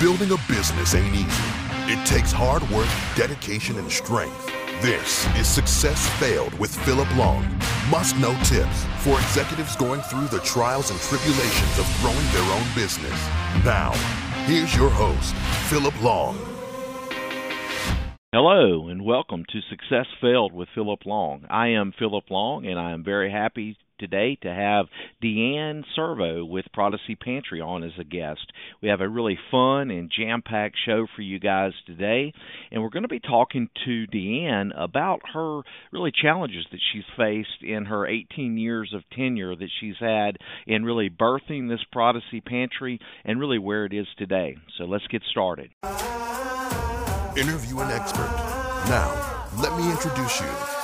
Building a business ain't easy. It takes hard work, dedication, and strength. This is Success Failed with Philip Long. Must know tips for executives going through the trials and tribulations of growing their own business. Now, here's your host, Philip Long. Hello, and welcome to Success Failed with Philip Long. I am Philip Long, and I am very happy today to have Deanne Servo with Prodisee Pantry on as a guest. We have a really fun and jam packed show for you guys today, and we're going to be talking to Deanne about her really challenges that she's faced in her 18 years of tenure that she's had in really birthing this Prodisee Pantry and really where it is today. So let's get started. Interview an expert. Now, let me introduce you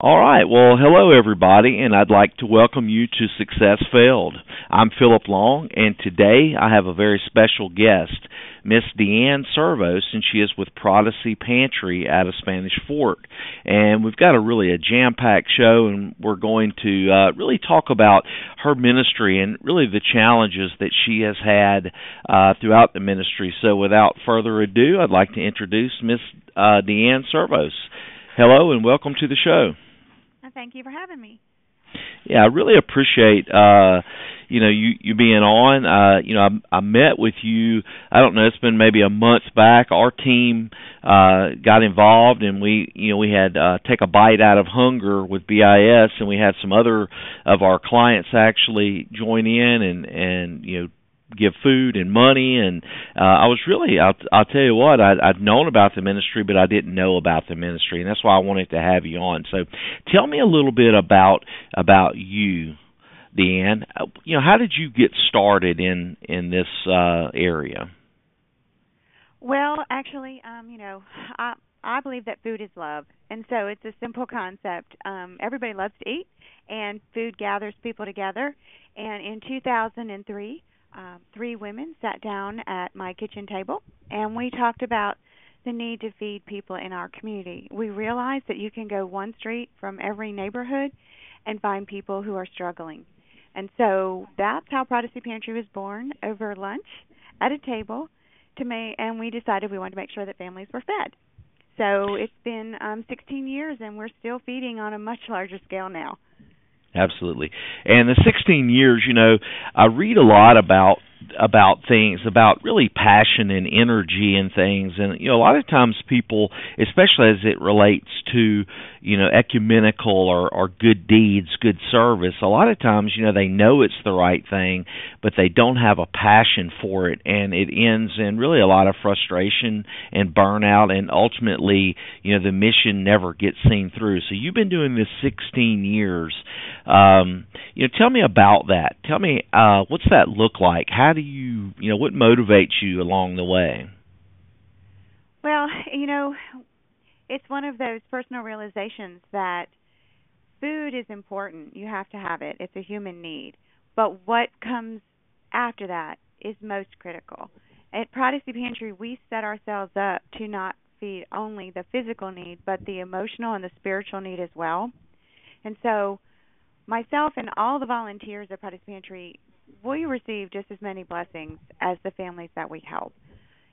All right. Well, hello, everybody, and I'd like to welcome you to Success Failed. I'm Philip Long, and today I have a very special guest, Miss Deanne Servos, and she is with Prodisee Pantry out of Spanish Fort. And we've got a really a jam-packed show, and we're going to uh, really talk about her ministry and really the challenges that she has had uh, throughout the ministry. So, without further ado, I'd like to introduce Miss uh, Deanne Servos. Hello, and welcome to the show. Thank you for having me. Yeah, I really appreciate uh you know you you being on. Uh you know I I met with you I don't know it's been maybe a month back. Our team uh got involved and we you know we had uh take a bite out of hunger with BIS and we had some other of our clients actually join in and and you know give food and money and uh I was really I'll I'll tell you what I I'd known about the ministry but I didn't know about the ministry and that's why I wanted to have you on. So tell me a little bit about about you Deanne. Uh, you know, how did you get started in in this uh area? Well, actually, um, you know, I I believe that food is love. And so it's a simple concept. Um everybody loves to eat and food gathers people together. And in 2003, um, three women sat down at my kitchen table and we talked about the need to feed people in our community. We realized that you can go one street from every neighborhood and find people who are struggling. And so that's how Prodisee Pantry was born over lunch at a table to me and we decided we wanted to make sure that families were fed. So it's been um 16 years and we're still feeding on a much larger scale now. Absolutely. And the 16 years, you know, I read a lot about about things about really passion and energy and things. And you know a lot of times people especially as it relates to you know ecumenical or or good deeds good service a lot of times you know they know it's the right thing but they don't have a passion for it. And it ends in really a lot of frustration and burnout. And ultimately you know the mission never gets seen through. So you've been doing this 16 years. Um you know tell me about that. Tell me uh what's that look like? How how do you you know what motivates you along the way? Well you know it's one of those personal realizations that food is important. You have to have it. It's a human need. But what comes after that is most critical. At Prodisee Pantry we set ourselves up to not feed only the physical need but the emotional and the spiritual need as well. And so myself and all the volunteers at Prodisee Pantry we receive just as many blessings as the families that we help.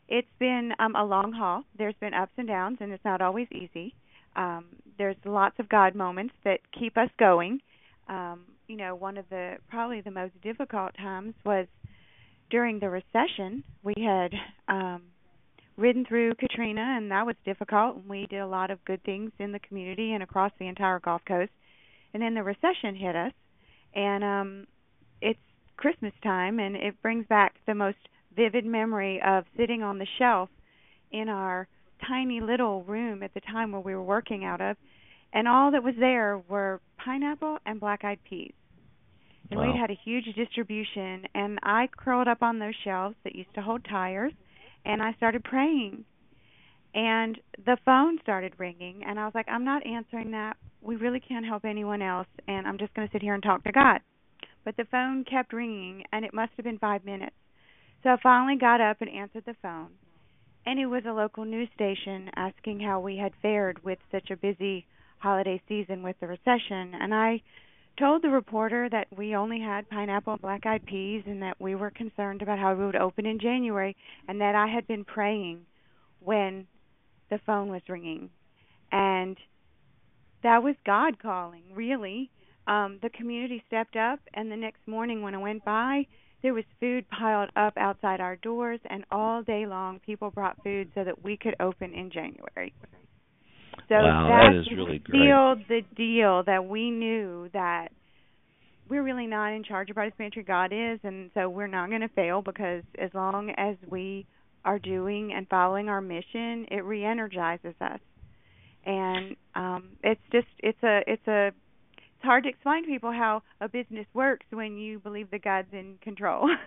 It's been um, a long haul. There's been ups and downs, and it's not always easy. Um, there's lots of God moments that keep us going. Um, you know, one of the probably the most difficult times was during the recession. We had um, ridden through Katrina, and that was difficult. And we did a lot of good things in the community and across the entire Gulf Coast. And then the recession hit us, and um, it's Christmas time, and it brings back the most vivid memory of sitting on the shelf in our tiny little room at the time where we were working out of, and all that was there were pineapple and black-eyed peas. And wow. we'd had a huge distribution, and I curled up on those shelves that used to hold tires, and I started praying. And the phone started ringing, and I was like, I'm not answering that. We really can't help anyone else, and I'm just going to sit here and talk to God but the phone kept ringing, and it must have been five minutes. So I finally got up and answered the phone. And it was a local news station asking how we had fared with such a busy holiday season with the recession. And I told the reporter that we only had pineapple and black eyed peas and that we were concerned about how we would open in January and that I had been praying when the phone was ringing. And that was God calling, really. Um the community stepped up and the next morning when I went by, there was food piled up outside our doors and all day long people brought food so that we could open in January. So wow, that, that is really great. sealed the deal that we knew that we're really not in charge of Prodisee Pantry. God is, and so we're not going to fail because as long as we are doing and following our mission, it re-energizes us. And um it's just it's a it's a it's hard to explain to people how a business works when you believe the God's in control.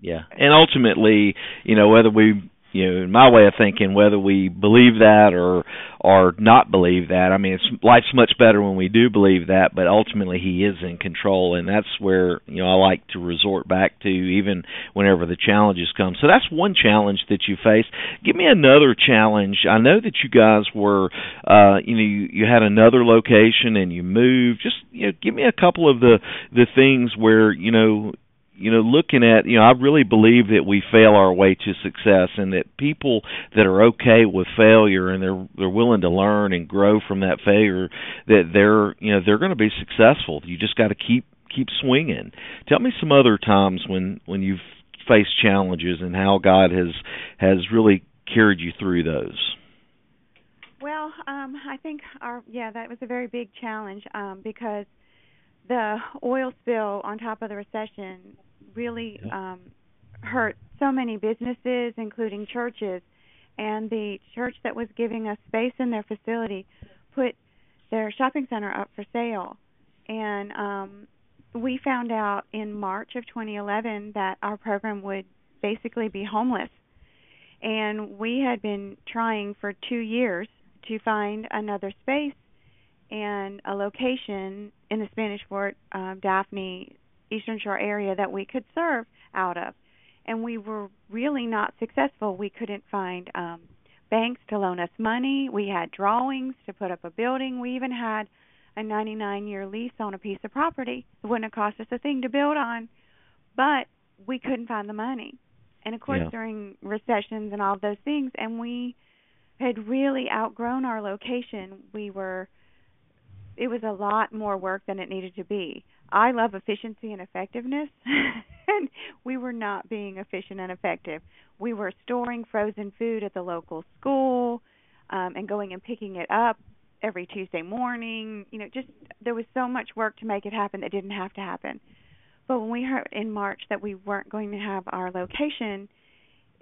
Yeah, and ultimately, you know, whether we you know, in my way of thinking, whether we believe that or or not believe that. I mean, it's life's much better when we do believe that, but ultimately He is in control, and that's where you know I like to resort back to even whenever the challenges come. So that's one challenge that you face. Give me another challenge. I know that you guys were, uh, you know, you, you had another location and you moved. Just you know, give me a couple of the the things where you know you know, looking at, you know, I really believe that we fail our way to success, and that people that are okay with failure and they're they're willing to learn and grow from that failure, that they're you know they're going to be successful. You just got to keep keep swinging. Tell me some other times when when you've faced challenges and how God has has really carried you through those. Well, um, I think our yeah, that was a very big challenge um, because the oil spill on top of the recession really um, hurt so many businesses, including churches. And the church that was giving us space in their facility put their shopping center up for sale. And um, we found out in March of 2011 that our program would basically be homeless. And we had been trying for two years to find another space and a location in the Spanish Fort, um, Daphne, Eastern Shore area that we could serve out of. And we were really not successful. We couldn't find um, banks to loan us money. We had drawings to put up a building. We even had a 99 year lease on a piece of property. It wouldn't have cost us a thing to build on, but we couldn't find the money. And of course, Yeah. during recessions and all those things, and we had really outgrown our location. We were, it was a lot more work than it needed to be. I love efficiency and effectiveness, and we were not being efficient and effective. We were storing frozen food at the local school um, and going and picking it up every Tuesday morning. You know, just there was so much work to make it happen that didn't have to happen. But when we heard in March that we weren't going to have our location,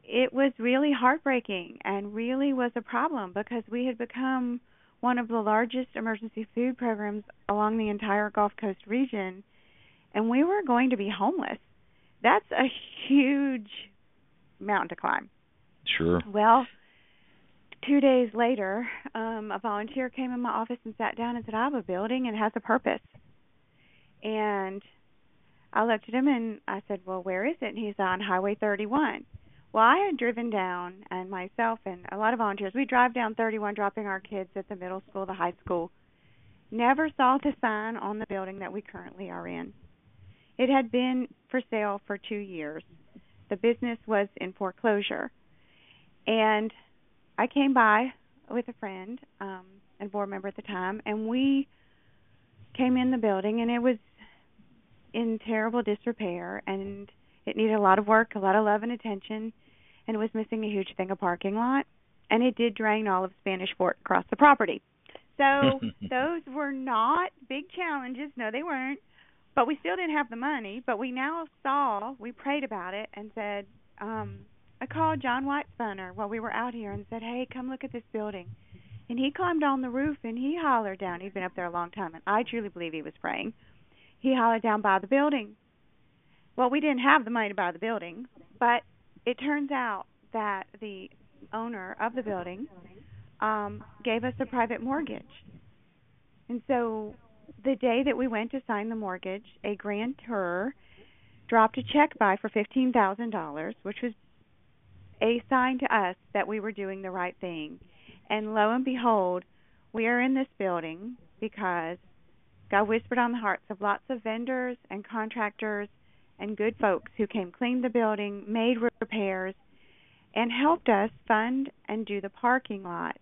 it was really heartbreaking and really was a problem because we had become one of the largest emergency food programs along the entire Gulf Coast region, and we were going to be homeless. That's a huge mountain to climb. Sure. Well, two days later, um, a volunteer came in my office and sat down and said, I have a building and it has a purpose. And I looked at him and I said, Well, where is it? And he's on Highway 31. Well, I had driven down, and myself and a lot of volunteers, we drive down 31 dropping our kids at the middle school, the high school. Never saw the sign on the building that we currently are in. It had been for sale for two years. The business was in foreclosure. And I came by with a friend um, and board member at the time, and we came in the building, and it was in terrible disrepair, and it needed a lot of work, a lot of love and attention, and it was missing a huge thing a parking lot, and it did drain all of Spanish Fort across the property. So those were not big challenges. No, they weren't. But we still didn't have the money. But we now saw, we prayed about it and said, um, I called John White Spunner while we were out here and said, Hey, come look at this building. And he climbed on the roof and he hollered down. He'd been up there a long time, and I truly believe he was praying. He hollered down by the building. Well, we didn't have the money to buy the building, but it turns out that the owner of the building um gave us a private mortgage. And so the day that we went to sign the mortgage, a grantor dropped a check by for $15,000, which was a sign to us that we were doing the right thing. And lo and behold, we are in this building because God whispered on the hearts of lots of vendors and contractors and good folks who came cleaned the building, made repairs, and helped us fund and do the parking lot.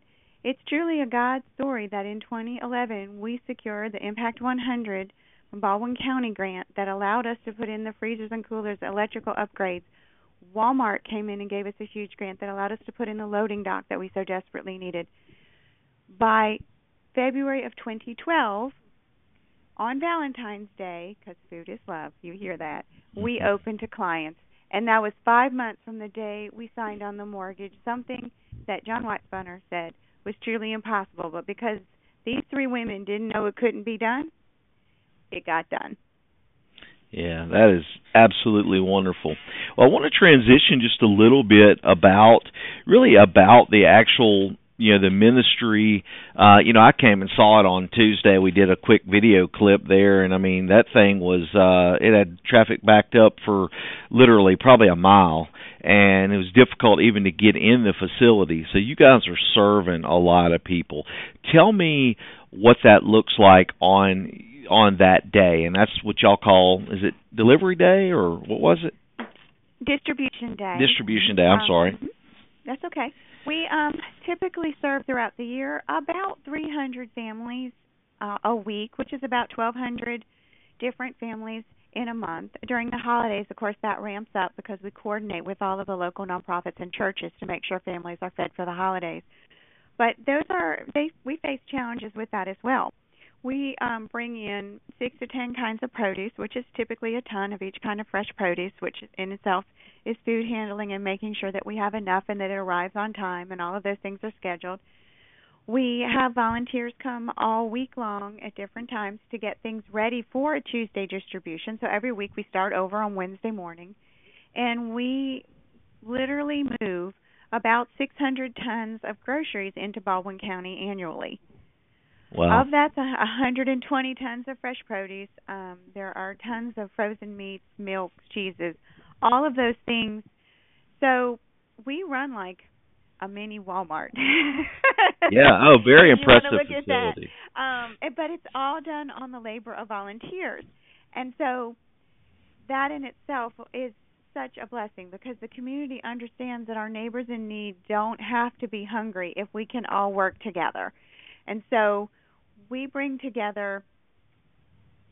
It's truly a God story that in 2011 we secured the Impact 100 Baldwin County grant that allowed us to put in the freezers and coolers, electrical upgrades. Walmart came in and gave us a huge grant that allowed us to put in the loading dock that we so desperately needed. By February of 2012, on Valentine's Day, because food is love, you hear that, we Mhm. opened to clients. And that was five months from the day we signed on the mortgage, something that John White Spunner said was truly impossible. But because these three women didn't know it couldn't be done, it got done. Yeah, that is absolutely wonderful. Well, I want to transition just a little bit about really about the actual you know the ministry uh you know I came and saw it on Tuesday we did a quick video clip there and I mean that thing was uh it had traffic backed up for literally probably a mile and it was difficult even to get in the facility so you guys are serving a lot of people tell me what that looks like on on that day and that's what y'all call is it delivery day or what was it Distribution day. distribution day i'm Um, sorry. That's okay. We um typically serve throughout the year about 300 families uh, a week, which is about 1,200 different families in a month. During the holidays, of course, that ramps up because we coordinate with all of the local nonprofits and churches to make sure families are fed for the holidays. But those are they we face challenges with that as well. We um, bring in six to ten kinds of produce, which is typically a ton of each kind of fresh produce, which in itself is food handling and making sure that we have enough and that it arrives on time and all of those things are scheduled. We have volunteers come all week long at different times to get things ready for a Tuesday distribution. So every week we start over on Wednesday morning and we literally move about 600 tons of groceries into Baldwin County annually. Wow Of that, 120 tons of fresh produce. Um, there are tons of frozen meats, milks, cheeses, all of those things. So we run like a mini Walmart. yeah oh very If you wanna impressive look at that. facility Um, but it's all done on the labor of volunteers, and so that in itself is such a blessing because the community understands that our neighbors in need don't have to be hungry if we can all work together. And so we bring together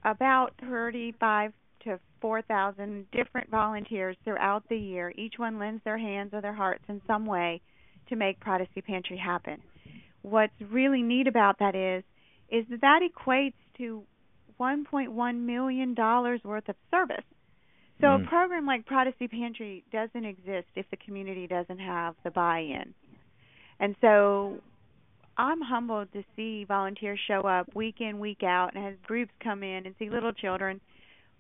about 35 to 4,000 different volunteers throughout the year. Each one lends their hands or their hearts in some way to make Prodisee Pantry happen. What's really neat about that is is that that equates to 1.1 million dollars worth of service. So Mm. a program like Prodisee Pantry doesn't exist if the community doesn't have the buy-in. And so I'm humbled to see volunteers show up week in, week out, and as groups come in and see little children,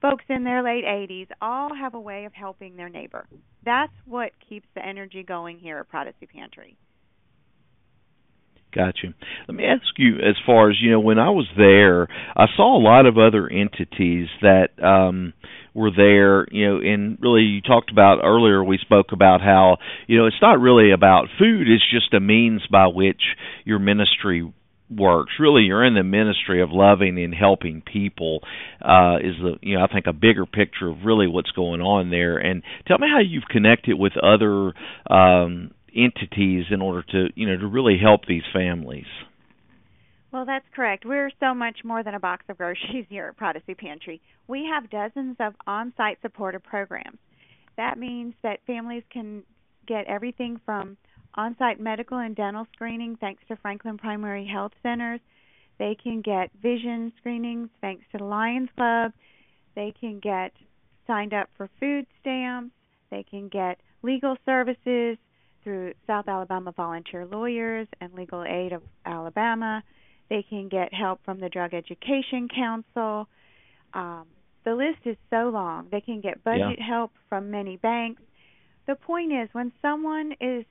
folks in their late 80s, all have a way of helping their neighbor. That's what keeps the energy going here at Prodisee Pantry. Got you. Let me ask you, as far as you know, when I was there, I saw a lot of other entities that um, were there. You know, and really, you talked about earlier. We spoke about how you know it's not really about food; it's just a means by which your ministry works. Really, you're in the ministry of loving and helping people. Uh, is the you know I think a bigger picture of really what's going on there. And tell me how you've connected with other. Um, entities in order to you know to really help these families Well, that's correct. We're so much more than a box of groceries here at Prodisee Pantry. We have dozens of on site supportive programs. That means that families can get everything from on site medical and dental screening thanks to Franklin Primary Health Centers. They can get vision screenings thanks to the Lions Club. They can get signed up for food stamps. They can get legal services through South Alabama Volunteer Lawyers and Legal Aid of Alabama. They can get help from the Drug Education Council. Um, the list is so long. They can get budget help from many banks. The point is, when someone is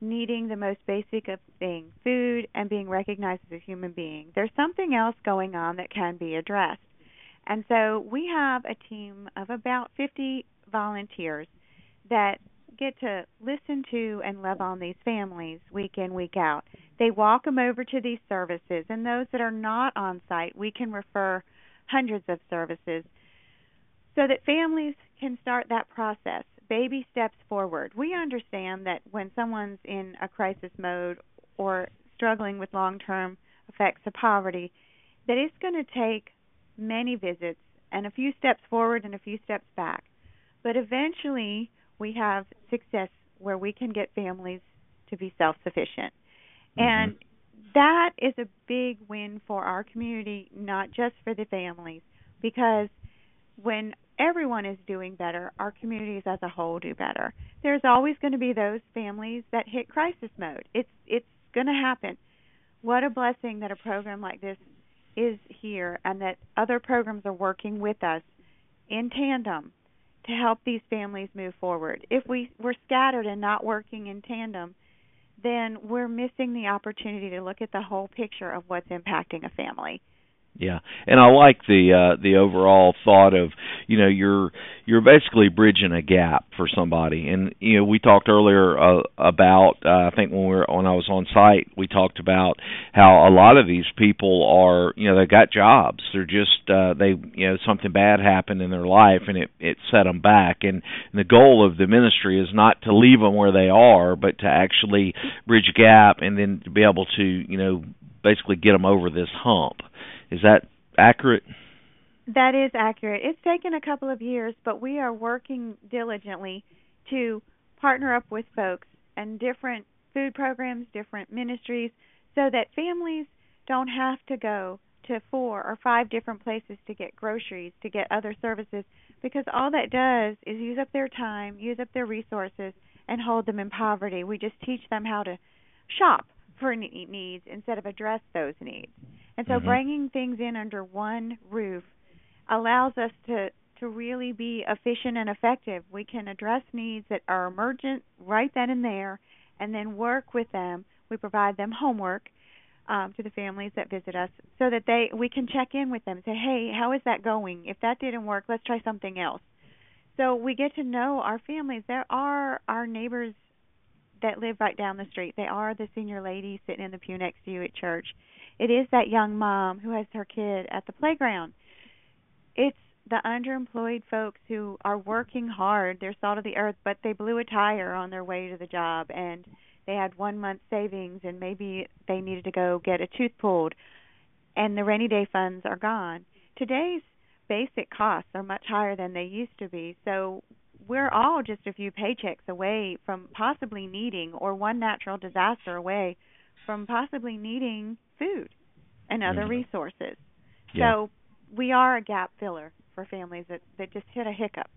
needing the most basic of things, food, and being recognized as a human being, there's something else going on that can be addressed. And so we have a team of about 50 volunteers that get to listen to and love on these families week in, week out. They walk them over to these services, and those that are not on site, we can refer hundreds of services, so that families can start that process. Baby steps forward. We understand that when someone's in a crisis mode or struggling with long term effects of poverty, that it's going to take many visits and a few steps forward and a few steps back. But eventually, we have success where we can get families to be self sufficient. Mm-hmm. And that is a big win for our community, not just for the families, because when everyone is doing better, our communities as a whole do better. There's always going to be those families that hit crisis mode. It's it's going to happen. What a blessing that a program like this is here and that other programs are working with us in tandem to help these families move forward. If we we're scattered and not working in tandem, then we're missing the opportunity to look at the whole picture of what's impacting a family. Yeah, and I like the uh the overall thought of you know you're you're basically bridging a gap for somebody, and you know we talked earlier uh, about uh, I think when we were when I was on site we talked about how a lot of these people are you know they got jobs. They're just uh, they you know something bad happened in their life and it it set them back, and, and the goal of the ministry is not to leave them where they are, but to actually bridge a gap and then to be able to you know basically get them over this hump is that accurate? That is accurate. It's taken a couple of years, but we are working diligently to partner up with folks and different food programs, different ministries, so that families don't have to go to four or five different places to get groceries, to get other services, because all that does is use up their time, use up their resources, and hold them in poverty. We just teach them how to shop for needs instead of address those needs. And so mm-hmm. bringing things in under one roof allows us to to really be efficient and effective. We can address needs that are emergent right then and there and then work with them. We provide them homework um, to the families that visit us so that they we can check in with them and say hey how is that going if that didn't work let's try something else so we get to know our families there are our neighbors that live right down the street they are the senior lady sitting in the pew next to you at church it is that young mom who has her kid at the playground. It's the underemployed folks who are working hard. They're salt of the earth, but they blew a tire on their way to the job and they had one month savings and maybe they needed to go get a tooth pulled and the rainy day funds are gone. Today's basic costs are much higher than they used to be. So we're all just a few paychecks away from possibly needing or one natural disaster away from possibly needing food and other mm-hmm. resources. Yeah. So we are a gap filler for families that, that just hit a hiccup.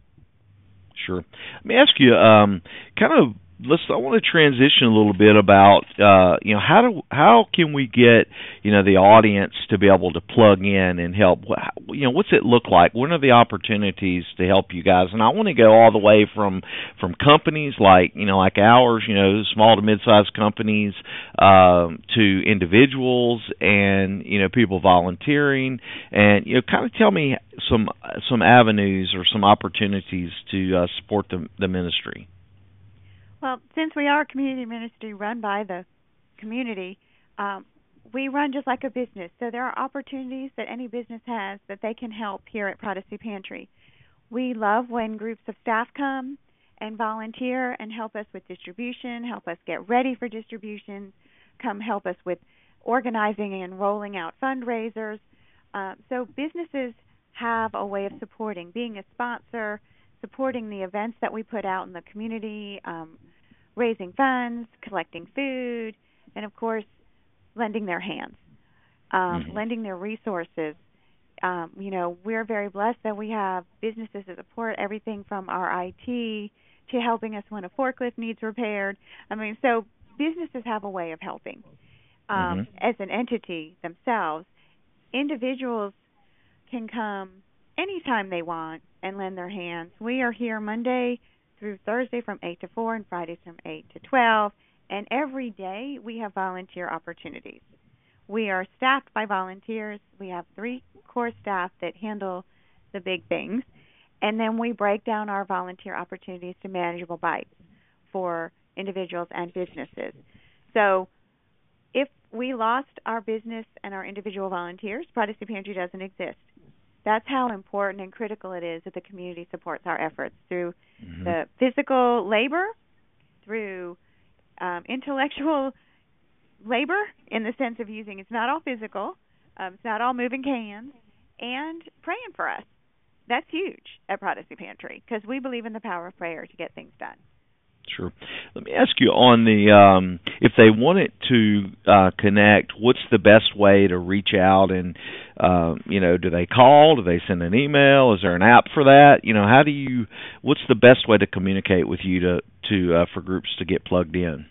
Sure. Let me ask you, um, kind of let's I want to transition a little bit about uh you know how do how can we get you know the audience to be able to plug in and help? You know what's it look like? What are the opportunities to help you guys? And I want to go all the way from from companies like you know like ours you know small to mid-sized companies um to individuals and you know people volunteering. And you know kind of tell me some some avenues or some opportunities to uh, support the the ministry well, since we are a community ministry run by the community, um, we run just like a business. So there are opportunities that any business has that they can help here at Prodisee Pantry. We love when groups of staff come and volunteer and help us with distribution, help us get ready for distributions, come help us with organizing and rolling out fundraisers. Uh, so businesses have a way of supporting, being a sponsor, supporting the events that we put out in the community, um, raising funds, collecting food, and of course, lending their hands, um, mm-hmm. lending their resources. Um, you know, we're very blessed that we have businesses that support everything from our IT to helping us when a forklift needs repaired. I mean, so businesses have a way of helping um, mm-hmm. as an entity themselves. Individuals can come anytime they want and lend their hands. We are here Monday through Thursday from 8 to 4 and Fridays from 8 to 12. And every day we have volunteer opportunities. We are staffed by volunteers. We have three core staff that handle the big things. And then we break down our volunteer opportunities to manageable bites for individuals and businesses. So if we lost our business and our individual volunteers, Prodisee Pantry doesn't exist. That's how important and critical it is that the community supports our efforts through Mhm. the physical labor, through um, intellectual labor in the sense of using it's not all physical, um, it's not all moving cans, and praying for us. That's huge at Prodisee Pantry because we believe in the power of prayer to get things done. Sure. Let me ask you on the um, if they wanted to uh, connect, what's the best way to reach out? And uh, you know, do they call? Do they send an email? Is there an app for that? You know, how do you? What's the best way to communicate with you to to uh, for groups to get plugged in?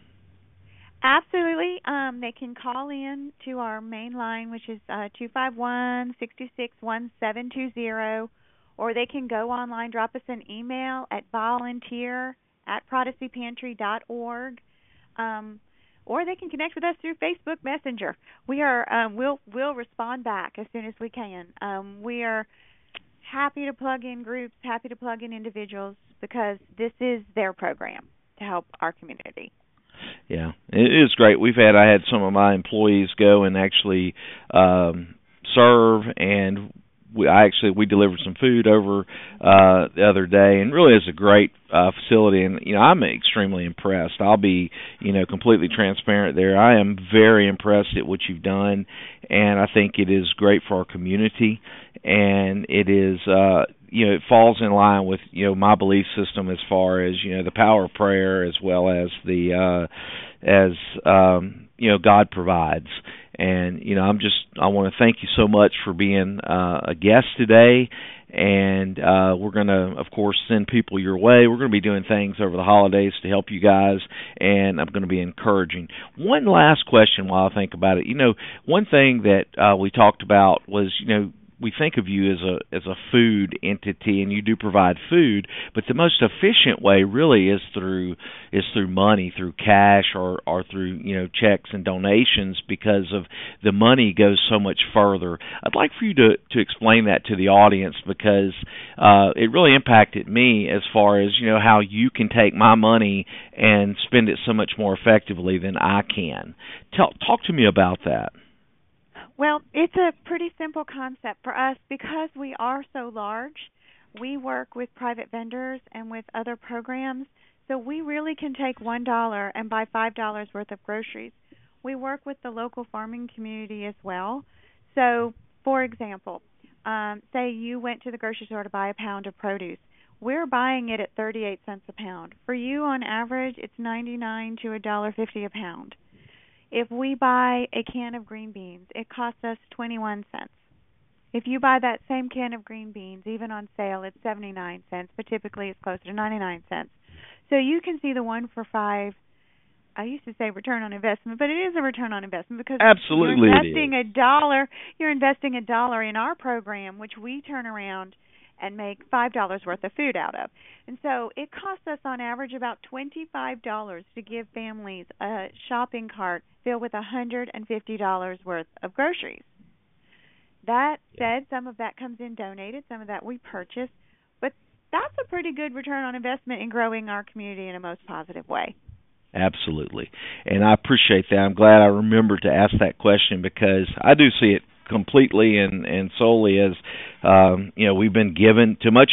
Absolutely. Um, they can call in to our main line, which is uh, two five one sixty six one seven two zero, or they can go online, drop us an email at volunteer at prodiseepantry.org, um, or they can connect with us through Facebook Messenger. We are um, we'll we'll respond back as soon as we can. Um, we are happy to plug in groups, happy to plug in individuals because this is their program to help our community. Yeah, it is great. We've had I had some of my employees go and actually um serve and we I actually we delivered some food over uh the other day and really is a great uh facility and you know I'm extremely impressed. I'll be, you know, completely transparent there. I am very impressed at what you've done and I think it is great for our community and it is uh you know it falls in line with you know my belief system as far as you know the power of prayer as well as the uh as um you know God provides and you know I'm just I want to thank you so much for being uh a guest today and uh we're going to of course send people your way. We're going to be doing things over the holidays to help you guys and I'm going to be encouraging. One last question while I think about it. You know, one thing that uh we talked about was, you know, we think of you as a as a food entity and you do provide food but the most efficient way really is through is through money through cash or or through you know checks and donations because of the money goes so much further. I'd like for you to to explain that to the audience because uh it really impacted me as far as you know how you can take my money and spend it so much more effectively than i can. Tell talk to me about that Well, it's a pretty simple concept for us because we are so large. We work with private vendors and with other programs, so we really can take one dollar and buy five dollars worth of groceries. We work with the local farming community as well. So, for example, um, say you went to the grocery store to buy a pound of produce. We're buying it at 38 cents a pound. For you, on average, it's 99 to a dollar 50 a pound. If we buy a can of green beans, it costs us 21 cents. If you buy that same can of green beans, even on sale, it's 79 cents, but typically it's closer to 99 cents. So you can see the one for five. I used to say return on investment, but it is a return on investment because Absolutely you're investing a dollar. You're investing a dollar in our program, which we turn around and make five dollars worth of food out of. And so it costs us on average about twenty five dollars to give families a shopping cart filled with a hundred and fifty dollars worth of groceries. That said, some of that comes in donated, some of that we purchase, but that's a pretty good return on investment in growing our community in a most positive way. Absolutely. And I appreciate that. I'm glad I remembered to ask that question because I do see it completely and and solely as um you know we've been given too much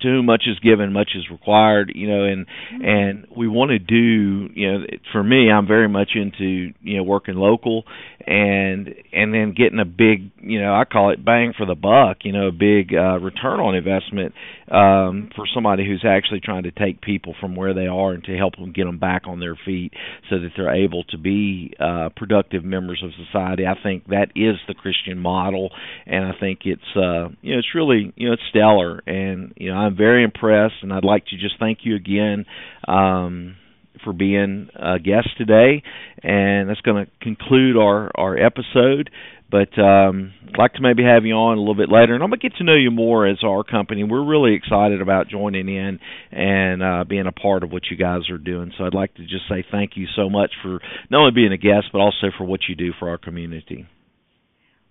to whom much is given much is required you know and and we want to do you know for me I'm very much into you know working local and and then getting a big you know I call it bang for the buck you know a big uh return on investment um for somebody who's actually trying to take people from where they are and to help them get them back on their feet so that they're able to be uh productive members of society. I think that is the Christian model and I think it's uh you know it's really you know it's stellar. And you know I'm very impressed and I'd like to just thank you again um for being a guest today and that's going to conclude our our episode but um I'd like to maybe have you on a little bit later and I'm going to get to know you more as our company we're really excited about joining in and uh being a part of what you guys are doing so I'd like to just say thank you so much for not only being a guest but also for what you do for our community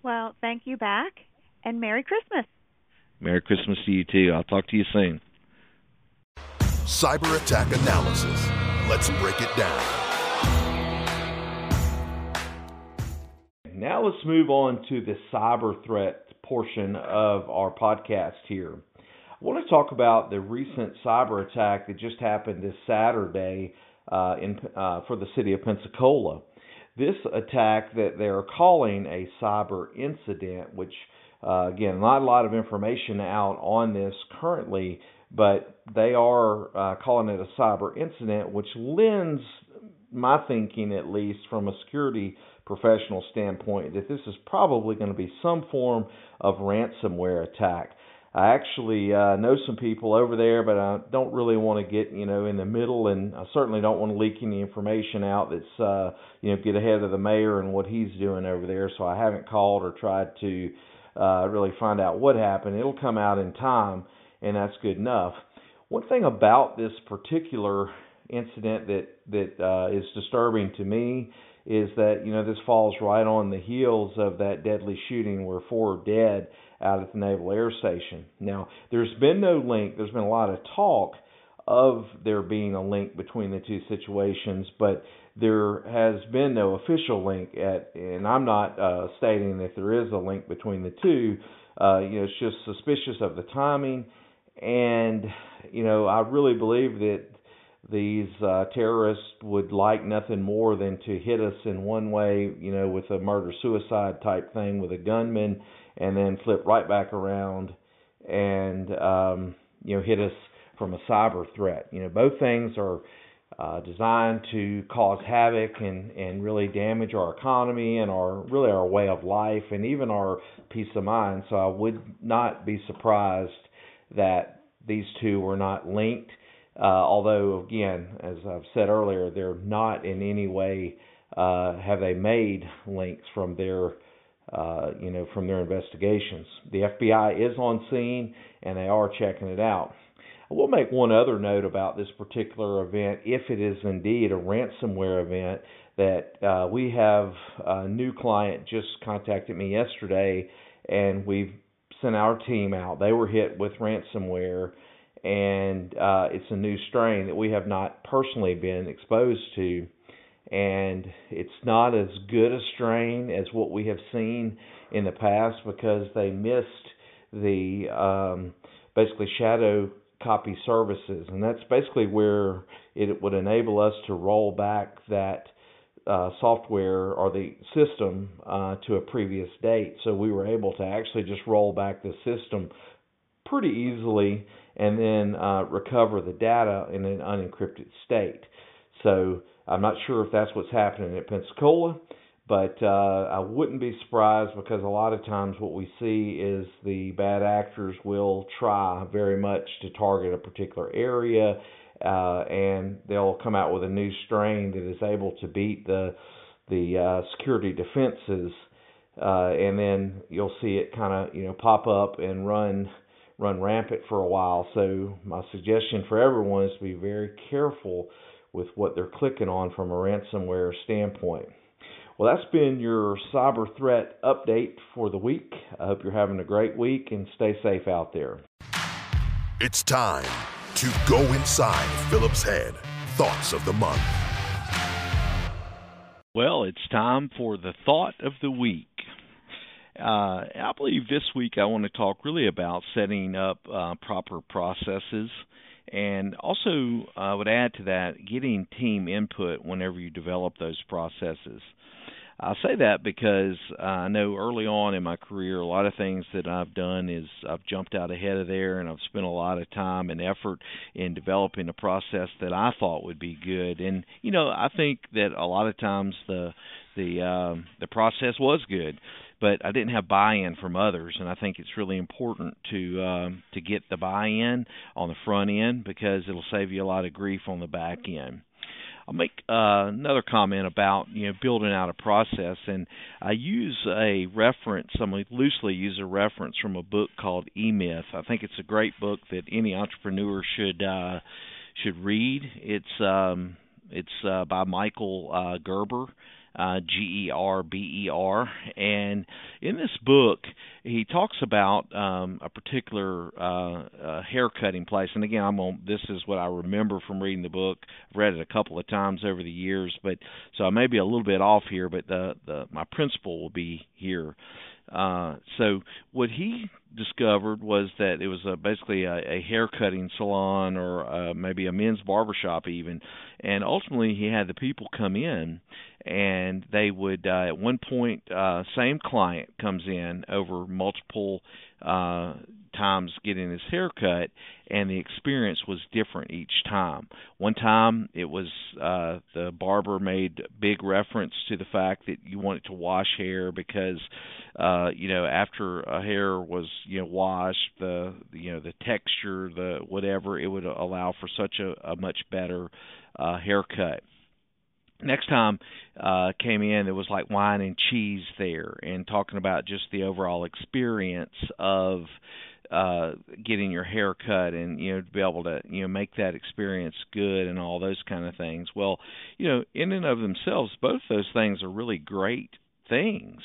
Well, thank you back and Merry Christmas. Merry Christmas to you too. I'll talk to you soon. Cyber attack analysis. Let's break it down. Now let's move on to the cyber threat portion of our podcast here. I want to talk about the recent cyber attack that just happened this Saturday uh, in, uh, for the city of Pensacola. This attack that they're calling a cyber incident, which uh, again, not a lot of information out on this currently, but they are uh, calling it a cyber incident, which lends my thinking, at least from a security professional standpoint, that this is probably going to be some form of ransomware attack. I actually uh, know some people over there, but I don't really want to get you know in the middle, and I certainly don't want to leak any information out that's uh, you know get ahead of the mayor and what he's doing over there. So I haven't called or tried to uh, really find out what happened. It'll come out in time, and that's good enough. One thing about this particular incident that that uh, is disturbing to me is that you know this falls right on the heels of that deadly shooting where four are dead out at the Naval Air Station. Now, there's been no link. There's been a lot of talk of there being a link between the two situations, but there has been no official link at, and I'm not uh, stating that there is a link between the two. Uh, you know, it's just suspicious of the timing, and you know, I really believe that these uh, terrorists would like nothing more than to hit us in one way, you know, with a murder suicide type thing with a gunman, and then flip right back around and um, you know hit us from a cyber threat. You know, both things are uh, designed to cause havoc and, and really damage our economy and our really our way of life and even our peace of mind. So I would not be surprised that these two were not linked. Uh, although again, as I've said earlier, they're not in any way uh, have they made links from their uh, you know from their investigations. The FBI is on scene and they are checking it out. I will make one other note about this particular event, if it is indeed a ransomware event, that uh, we have a new client just contacted me yesterday, and we've sent our team out. They were hit with ransomware, and uh, it's a new strain that we have not personally been exposed to. And it's not as good a strain as what we have seen in the past because they missed the um, basically shadow copy services, and that's basically where it would enable us to roll back that uh, software or the system uh, to a previous date. So we were able to actually just roll back the system pretty easily and then uh, recover the data in an unencrypted state. So I'm not sure if that's what's happening at Pensacola. But uh, I wouldn't be surprised because a lot of times what we see is the bad actors will try very much to target a particular area, uh, and they'll come out with a new strain that is able to beat the the uh, security defenses, uh, and then you'll see it kind of you know pop up and run run rampant for a while. So my suggestion for everyone is to be very careful with what they're clicking on from a ransomware standpoint. Well, that's been your cyber threat update for the week. I hope you're having a great week and stay safe out there. It's time to go inside Philip's head. Thoughts of the month. Well, it's time for the thought of the week. Uh, I believe this week I want to talk really about setting up uh, proper processes and also I would add to that getting team input whenever you develop those processes. I say that because I know early on in my career, a lot of things that I've done is I've jumped out ahead of there, and I've spent a lot of time and effort in developing a process that I thought would be good. And you know, I think that a lot of times the the um, the process was good, but I didn't have buy-in from others, and I think it's really important to um, to get the buy-in on the front end because it'll save you a lot of grief on the back end. I'll make uh, another comment about you know building out a process, and I use a reference. I'm loosely use a reference from a book called E Myth. I think it's a great book that any entrepreneur should uh, should read. It's um, it's uh, by Michael uh, Gerber uh, G E R B E R. And in this book, he talks about um, a particular uh, uh, hair cutting place. And again, I'm on. This is what I remember from reading the book. I've read it a couple of times over the years, but so I may be a little bit off here. But the the my principle will be here. Uh, so what he discovered was that it was a, basically a, a hair cutting salon or uh, maybe a men's barbershop even, and ultimately he had the people come in, and they would uh, at one point uh, same client comes in over multiple uh, times getting his hair cut, and the experience was different each time. One time it was uh, the barber made big reference to the fact that you wanted to wash hair because uh, you know after a hair was you know washed, the you know the texture, the whatever, it would allow for such a, a much better uh, haircut next time uh came in it was like wine and cheese there and talking about just the overall experience of uh getting your hair cut and you know to be able to you know make that experience good and all those kind of things. Well you know in and of themselves both those things are really great things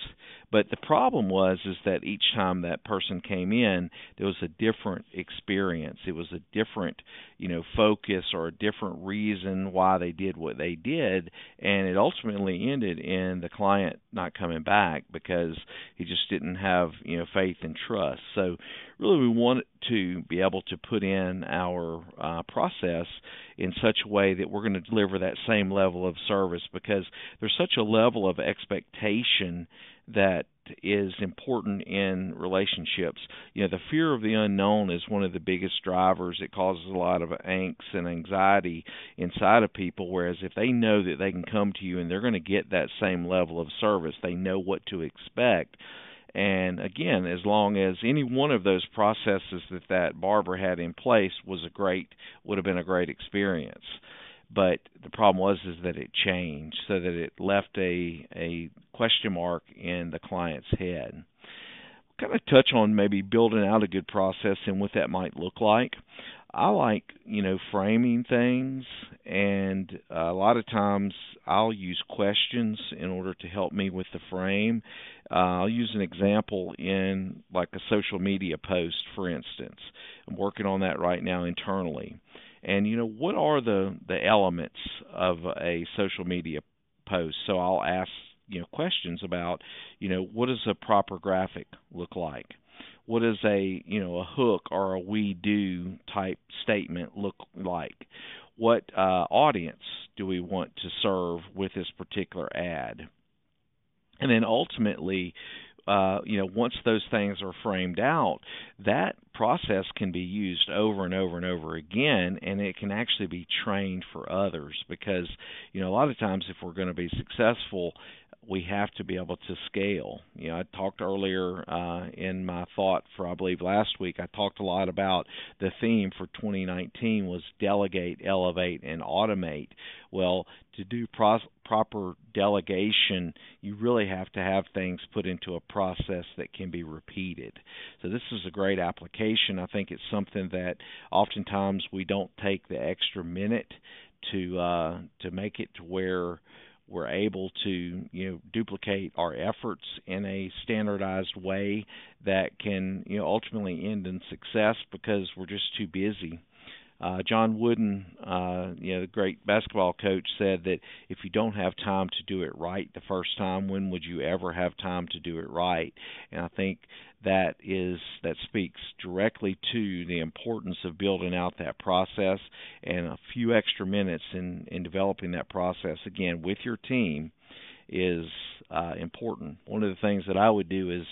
but the problem was is that each time that person came in there was a different experience. It was a different you know focus or a different reason why they did what they did. And it ultimately ended in the client not coming back because he just didn't have you know faith and trust. So really we want to be able to put in our uh, process in such a way that we're going to deliver that same level of service because there's such a level of expectation that is important in relationships. You know, the fear of the unknown is one of the biggest drivers. It causes a lot of angst and anxiety inside of people. Whereas if they know that they can come to you and they're going to get that same level of service, they know what to expect. And again, as long as any one of those processes that that barber had in place was a great, would have been a great experience but the problem was is that it changed so that it left a a question mark in the client's head. kind of touch on maybe building out a good process and what that might look like. I like, you know, framing things and uh, a lot of times I'll use questions in order to help me with the frame. Uh, I'll use an example in like a social media post, for instance. I'm working on that right now internally and you know what are the the elements of a social media post so i'll ask you know questions about you know what does a proper graphic look like what does a you know a hook or a we do type statement look like? What uh, audience do we want to serve with this particular ad? And then ultimately uh, you know, once those things are framed out, that process can be used over and over and over again, and it can actually be trained for others because, you know, a lot of times if we're going to be successful, we have to be able to scale. You know, I talked earlier uh, in my thought for I believe last week. I talked a lot about the theme for 2019 was delegate, elevate, and automate. Well, to do pro- proper delegation, you really have to have things put into a process that can be repeated. So this is a great application. I think it's something that oftentimes we don't take the extra minute to uh, to make it to where we're able to you know duplicate our efforts in a standardized way that can you know ultimately end in success because we're just too busy uh, John Wooden, uh, you know, the great basketball coach, said that if you don't have time to do it right the first time, when would you ever have time to do it right? And I think that is that speaks directly to the importance of building out that process and a few extra minutes in in developing that process again with your team is uh, important. One of the things that I would do is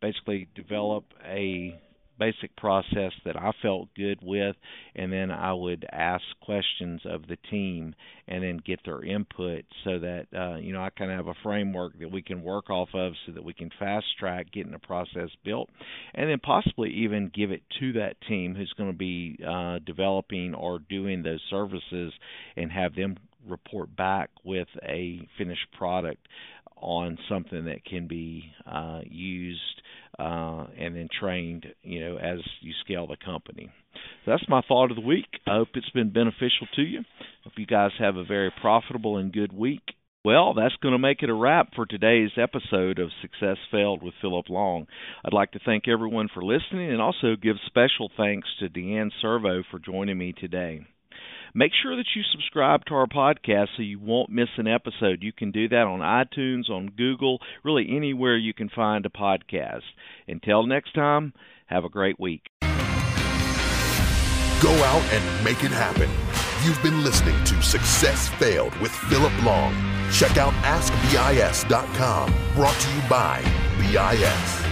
basically develop a basic process that I felt good with, and then I would ask questions of the team and then get their input so that uh, you know I kind of have a framework that we can work off of so that we can fast track getting the process built, and then possibly even give it to that team who's going to be uh, developing or doing those services and have them report back with a finished product on something that can be uh, used uh, and then trained, you know, as you scale the company. So that's my thought of the week. I hope it's been beneficial to you. Hope you guys have a very profitable and good week. Well, that's going to make it a wrap for today's episode of Success Fueled with Philip Long. I'd like to thank everyone for listening and also give special thanks to Deanne Servo for joining me today. Make sure that you subscribe to our podcast so you won't miss an episode. You can do that on iTunes, on Google, really anywhere you can find a podcast. Until next time, have a great week. Go out and make it happen. You've been listening to Success Fueled with Philip Long. Check out AskBIS.com, brought to you by BIS.